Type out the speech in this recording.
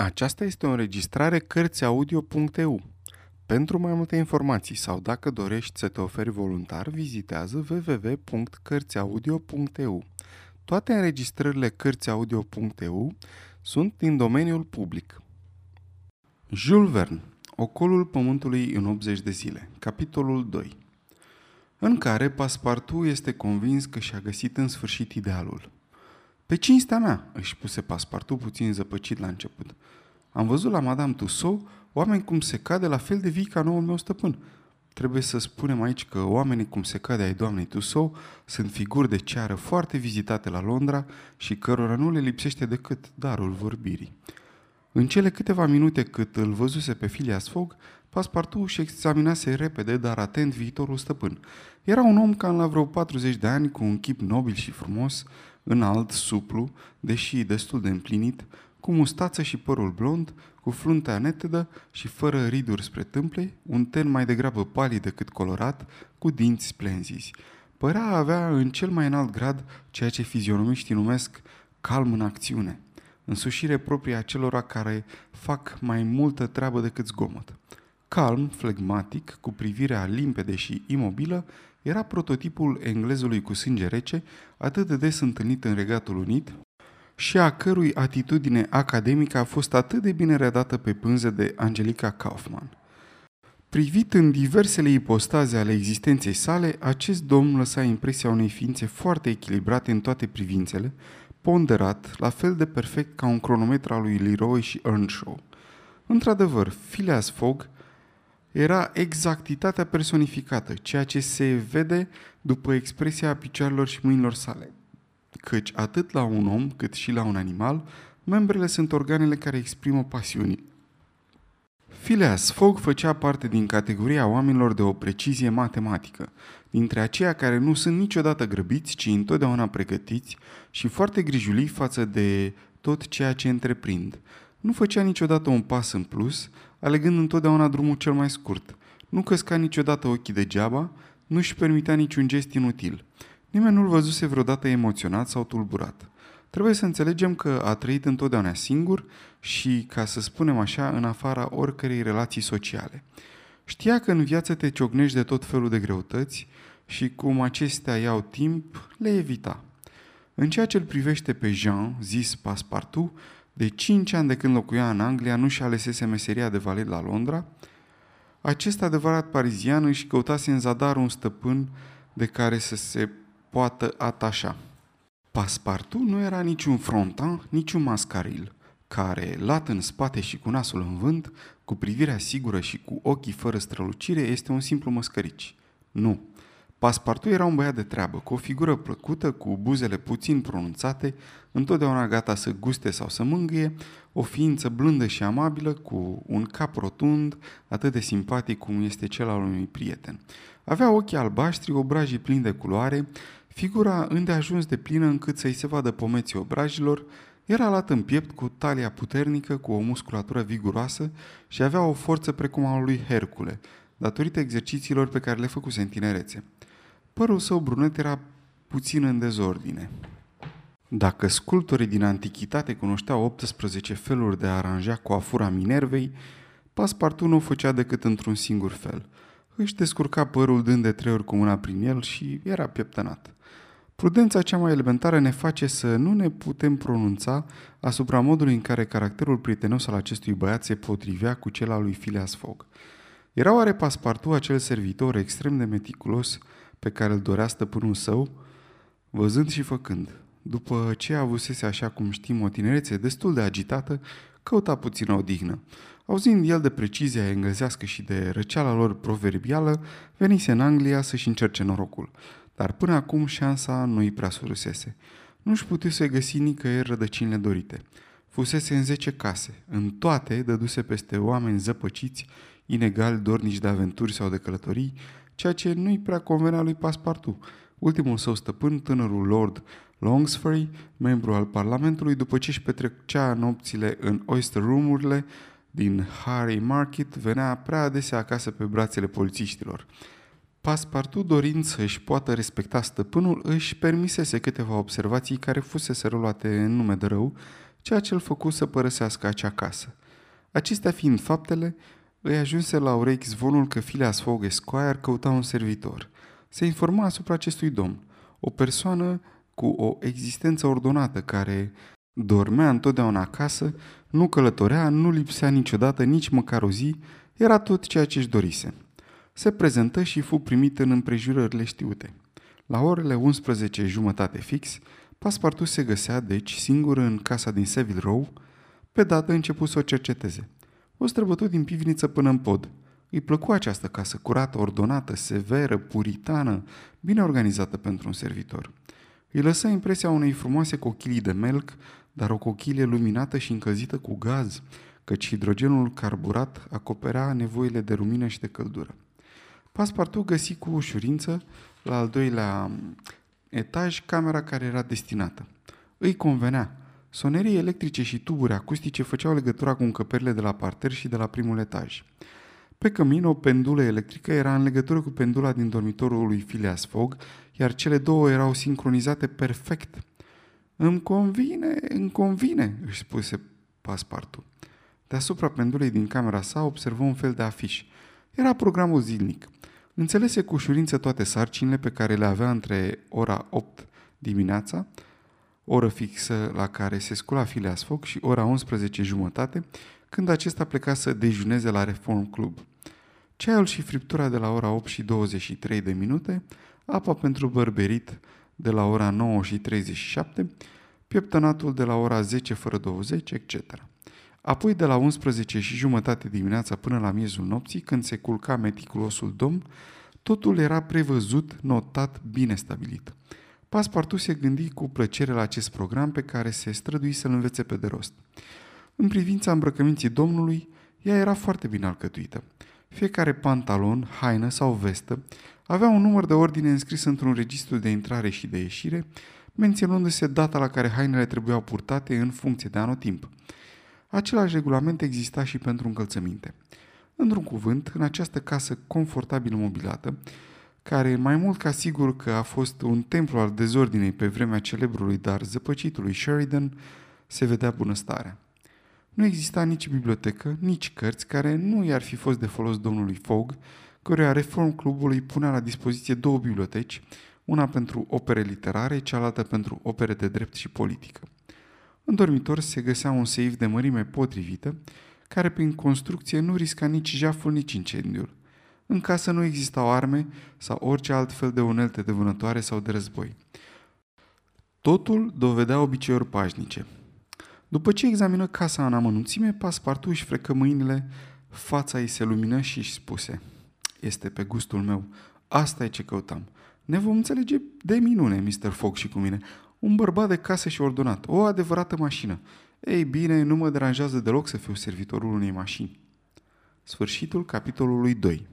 Aceasta este o înregistrare Cărțiaudio.eu. Pentru mai multe informații sau dacă dorești să te oferi voluntar, vizitează www.cărțiaudio.eu. Toate înregistrările Cărțiaudio.eu sunt din domeniul public. Jules Verne, Ocolul Pământului în 80 de zile, capitolul 2 în care Paspartu este convins că și-a găsit în sfârșit idealul – pe cinstea mea, își puse paspartu puțin zăpăcit la început. Am văzut la Madame Tussaud oameni cum se cade la fel de vii ca noul meu stăpân. Trebuie să spunem aici că oamenii cum se cade ai doamnei Tussaud sunt figuri de ceară foarte vizitate la Londra și cărora nu le lipsește decât darul vorbirii. În cele câteva minute cât îl văzuse pe Phileas Fogg, Paspartu și examinase repede, dar atent, viitorul stăpân. Era un om cam la vreo 40 de ani, cu un chip nobil și frumos, înalt, suplu, deși destul de împlinit, cu mustață și părul blond, cu fruntea netedă și fără riduri spre tâmple, un ten mai degrabă palid decât colorat, cu dinți splenzizi. Părea a avea în cel mai înalt grad ceea ce fizionomiștii numesc calm în acțiune, însușire proprie a celora care fac mai multă treabă decât zgomot. Calm, flegmatic, cu privirea limpede și imobilă, era prototipul englezului cu sânge rece, atât de des întâlnit în Regatul Unit, și a cărui atitudine academică a fost atât de bine redată pe pânză de Angelica Kaufman. Privit în diversele ipostaze ale existenței sale, acest domn lăsa impresia unei ființe foarte echilibrate în toate privințele, ponderat, la fel de perfect ca un cronometru al lui Leroy și Earnshaw. Într-adevăr, Phileas Fogg era exactitatea personificată, ceea ce se vede după expresia picioarelor și mâinilor sale. Căci atât la un om cât și la un animal, membrele sunt organele care exprimă pasiuni. Phileas Fogg făcea parte din categoria oamenilor de o precizie matematică, dintre aceia care nu sunt niciodată grăbiți, ci întotdeauna pregătiți și foarte grijuliți față de tot ceea ce întreprind. Nu făcea niciodată un pas în plus, alegând întotdeauna drumul cel mai scurt. Nu căsca niciodată ochii degeaba, nu își permitea niciun gest inutil. Nimeni nu-l văzuse vreodată emoționat sau tulburat. Trebuie să înțelegem că a trăit întotdeauna singur și, ca să spunem așa, în afara oricărei relații sociale. Știa că în viață te ciocnești de tot felul de greutăți și cum acestea iau timp, le evita. În ceea ce îl privește pe Jean, zis Paspartu, de cinci ani de când locuia în Anglia, nu și alesese meseria de valet la Londra, acest adevărat parizian își căutase în zadar un stăpân de care să se poată atașa. Paspartu nu era niciun frontan, niciun mascaril, care, lat în spate și cu nasul în vânt, cu privirea sigură și cu ochii fără strălucire, este un simplu măscărici. Nu, Paspartu era un băiat de treabă, cu o figură plăcută, cu buzele puțin pronunțate, întotdeauna gata să guste sau să mângâie, o ființă blândă și amabilă, cu un cap rotund, atât de simpatic cum este cel al unui prieten. Avea ochii albaștri, obrajii plini de culoare, figura îndeajuns de plină încât să-i se vadă pomeții obrajilor, era lat în piept cu talia puternică, cu o musculatură viguroasă și avea o forță precum a lui Hercule, datorită exercițiilor pe care le făcuse în tinerețe. Părul său brunet era puțin în dezordine. Dacă sculptorii din antichitate cunoșteau 18 feluri de a aranja coafura Minervei, Paspartu nu o făcea decât într-un singur fel. Își descurca părul dând de trei ori cu mâna prin el și era pieptănat. Prudența cea mai elementară ne face să nu ne putem pronunța asupra modului în care caracterul prietenos al acestui băiat se potrivea cu cel al lui Phileas Fogg. Era oare Paspartu acel servitor extrem de meticulos pe care îl dorea stăpânul său, văzând și făcând. După ce avusese, așa cum știm, o tinerețe destul de agitată, căuta puțină odihnă. Auzind el de precizia englezească și de răceala lor proverbială, venise în Anglia să-și încerce norocul. Dar până acum șansa nu îi prea surusese. Nu-și putuse găsi nicăieri rădăcinile dorite. Fusese în zece case. În toate dăduse peste oameni zăpăciți, inegal dornici de aventuri sau de călătorii, ceea ce nu-i prea convenea lui Paspartu. Ultimul său stăpân, tânărul Lord Longsbury, membru al Parlamentului, după ce își petrecea nopțile în oyster room-urile din Harry Market, venea prea adesea acasă pe brațele polițiștilor. Paspartu, dorind să își poată respecta stăpânul, își permisese câteva observații care fusese luate în nume de rău, ceea ce îl făcu să părăsească acea casă. Acestea fiind faptele, îi ajunse la urechi zvonul că Phileas Fogg Esquire căuta un servitor. Se informa asupra acestui domn, o persoană cu o existență ordonată care dormea întotdeauna acasă, nu călătorea, nu lipsea niciodată nici măcar o zi, era tot ceea ce își dorise. Se prezentă și fu primit în împrejurările știute. La orele 11 jumătate fix, Paspartu se găsea, deci, singur în casa din Seville Row, pe dată început să o cerceteze. O străbătut din pivniță până în pod. Îi plăcu această casă curată, ordonată, severă, puritană, bine organizată pentru un servitor. Îi lăsă impresia unei frumoase cochilii de melc, dar o cochilie luminată și încălzită cu gaz, căci hidrogenul carburat acoperea nevoile de lumină și de căldură. Paspartu găsi cu ușurință, la al doilea etaj, camera care era destinată. Îi convenea. Sonerii electrice și tuburi acustice făceau legătura cu încăperile de la parter și de la primul etaj. Pe cămin, o pendulă electrică era în legătură cu pendula din dormitorul lui Phileas Fogg, iar cele două erau sincronizate perfect. Îmi convine, îmi convine, își spuse Paspartu. Deasupra pendulei din camera sa observă un fel de afiș. Era programul zilnic. Înțelese cu ușurință toate sarcinile pe care le avea între ora 8 dimineața, oră fixă la care se scula Phileas Fogg și ora 11 jumătate, când acesta pleca să dejuneze la Reform Club. Ceaiul și friptura de la ora 8 și 23 de minute, apa pentru bărberit de la ora 9 și 37, pieptănatul de la ora 10 fără 20, etc. Apoi de la 11 și jumătate dimineața până la miezul nopții, când se culca meticulosul domn, totul era prevăzut, notat, bine stabilit. Paspartu se gândi cu plăcere la acest program pe care se strădui să-l învețe pe de rost. În privința îmbrăcăminții domnului, ea era foarte bine alcătuită. Fiecare pantalon, haină sau vestă avea un număr de ordine înscris într-un registru de intrare și de ieșire, menționându-se data la care hainele trebuiau purtate în funcție de anotimp. Același regulament exista și pentru încălțăminte. Într-un cuvânt, în această casă confortabil mobilată, care mai mult ca sigur că a fost un templu al dezordinei pe vremea celebrului dar zăpăcitului Sheridan, se vedea bunăstarea. Nu exista nici bibliotecă, nici cărți care nu i-ar fi fost de folos domnului Fogg, căruia Reform Clubului punea la dispoziție două biblioteci, una pentru opere literare, cealaltă pentru opere de drept și politică. În dormitor se găsea un seif de mărime potrivită, care prin construcție nu risca nici jaful, nici incendiul. În casă nu existau arme sau orice alt fel de unelte de vânătoare sau de război. Totul dovedea obiceiuri pașnice. După ce examină casa în amănunțime, Paspartu își frecă mâinile, fața îi se lumină și își spuse Este pe gustul meu. Asta e ce căutam. Ne vom înțelege de minune, Mr. Fogg și cu mine. Un bărbat de casă și ordonat. O adevărată mașină. Ei bine, nu mă deranjează deloc să fiu servitorul unei mașini. Sfârșitul capitolului 2